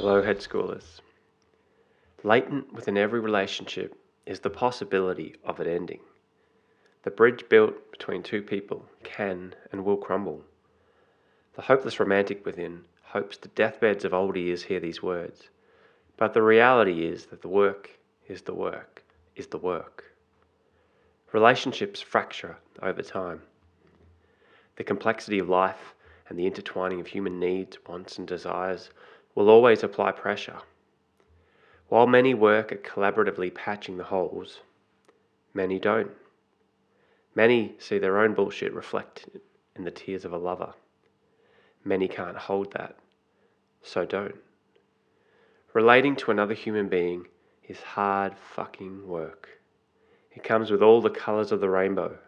Hello, Hedge Schoolers. Latent within every relationship is the possibility of it ending. The bridge built between two people can and will crumble. The hopeless romantic within hopes the deathbeds of old years hear these words, but the reality is that the work is the work, is the work. Relationships fracture over time. The complexity of life and the intertwining of human needs, wants, and desires will always apply pressure. While many work at collaboratively patching the holes, many don't. Many see their own bullshit reflected in the tears of a lover. Many can't hold that, so don't. Relating to another human being is hard fucking work. It comes with all the colours of the rainbow,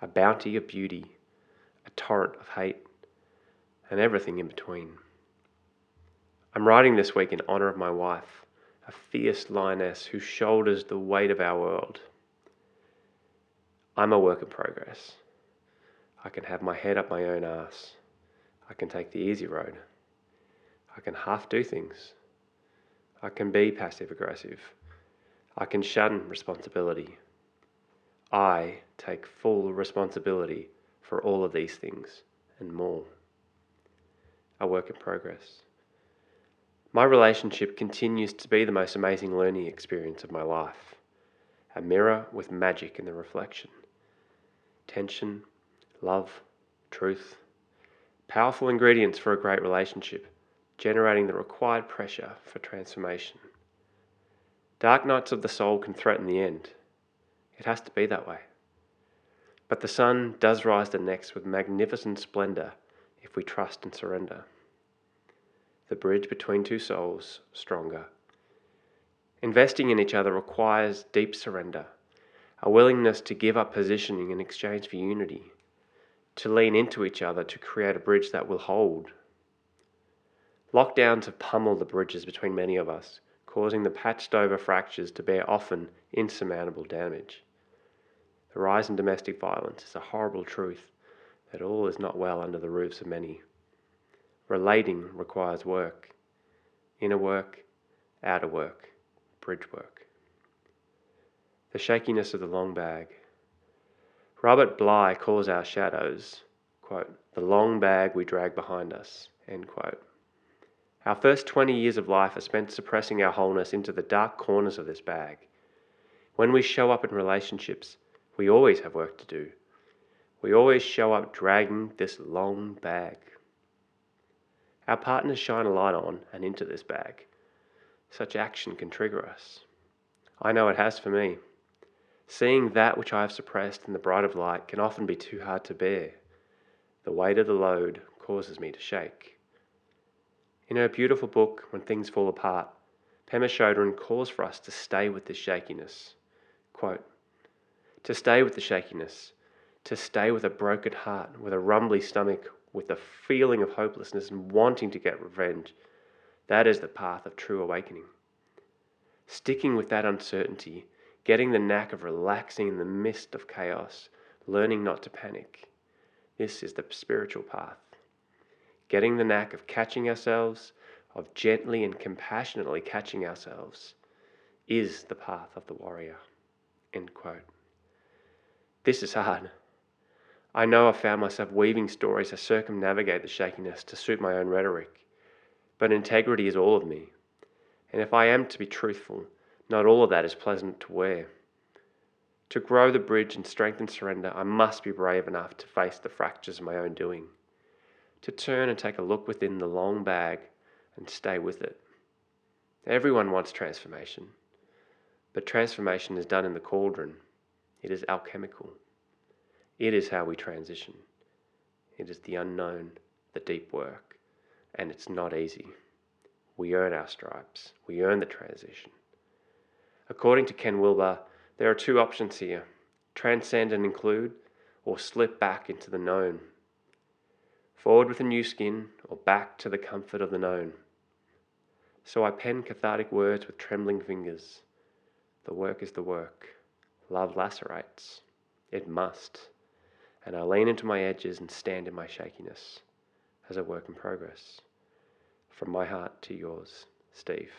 a bounty of beauty, a torrent of hate, and everything in between. I'm writing this week in honour of my wife, a fierce lioness who shoulders the weight of our world. I'm a work in progress. I can have my head up my own ass. I can take the easy road. I can half do things. I can be passive aggressive. I can shun responsibility. I take full responsibility for all of these things and more. A work in progress. My relationship continues to be the most amazing learning experience of my life. A mirror with magic in the reflection. Tension, love, truth. Powerful ingredients for a great relationship, generating the required pressure for transformation. Dark nights of the soul can threaten the end. It has to be that way. But the sun does rise the next with magnificent splendour if we trust and surrender the bridge between two souls stronger. Investing in each other requires deep surrender, a willingness to give up positioning in exchange for unity, to lean into each other to create a bridge that will hold. Lockdowns have pummeled the bridges between many of us, causing the patched over fractures to bear often insurmountable damage. The rise in domestic violence is a horrible truth that all is not well under the roofs of many. Relating requires work. Inner work, outer work, bridge work. The shakiness of the long bag. Robert Bly calls our shadows, quote, the long bag we drag behind us, end quote. Our first 20 years of life are spent suppressing our wholeness into the dark corners of this bag. When we show up in relationships, we always have work to do. We always show up dragging this long bag. Our partners shine a light on and into this bag. Such action can trigger us. I know it has for me. Seeing that which I have suppressed in the bright of light can often be too hard to bear. The weight of the load causes me to shake. In her beautiful book, When Things Fall Apart, Pema Chodron calls for us to stay with this shakiness. Quote, to stay with the shakiness, to stay with a broken heart, with a rumbly stomach, with a feeling of hopelessness and wanting to get revenge, that is the path of true awakening. Sticking with that uncertainty, getting the knack of relaxing in the midst of chaos, learning not to panic. This is the spiritual path. Getting the knack of catching ourselves, of gently and compassionately catching ourselves, is the path of the warrior. End quote. This is hard. I know I found myself weaving stories to circumnavigate the shakiness to suit my own rhetoric. But integrity is all of me. And if I am to be truthful, not all of that is pleasant to wear. To grow the bridge and strengthen surrender, I must be brave enough to face the fractures of my own doing. To turn and take a look within the long bag and stay with it. Everyone wants transformation, but transformation is done in the cauldron. It is alchemical. It is how we transition. It is the unknown, the deep work, and it's not easy. We earn our stripes, we earn the transition. According to Ken Wilber, there are two options here transcend and include, or slip back into the known. Forward with a new skin, or back to the comfort of the known. So I pen cathartic words with trembling fingers. The work is the work. Love lacerates. It must and I lean into my edges and stand in my shakiness as a work in progress. From my heart to yours. Steve.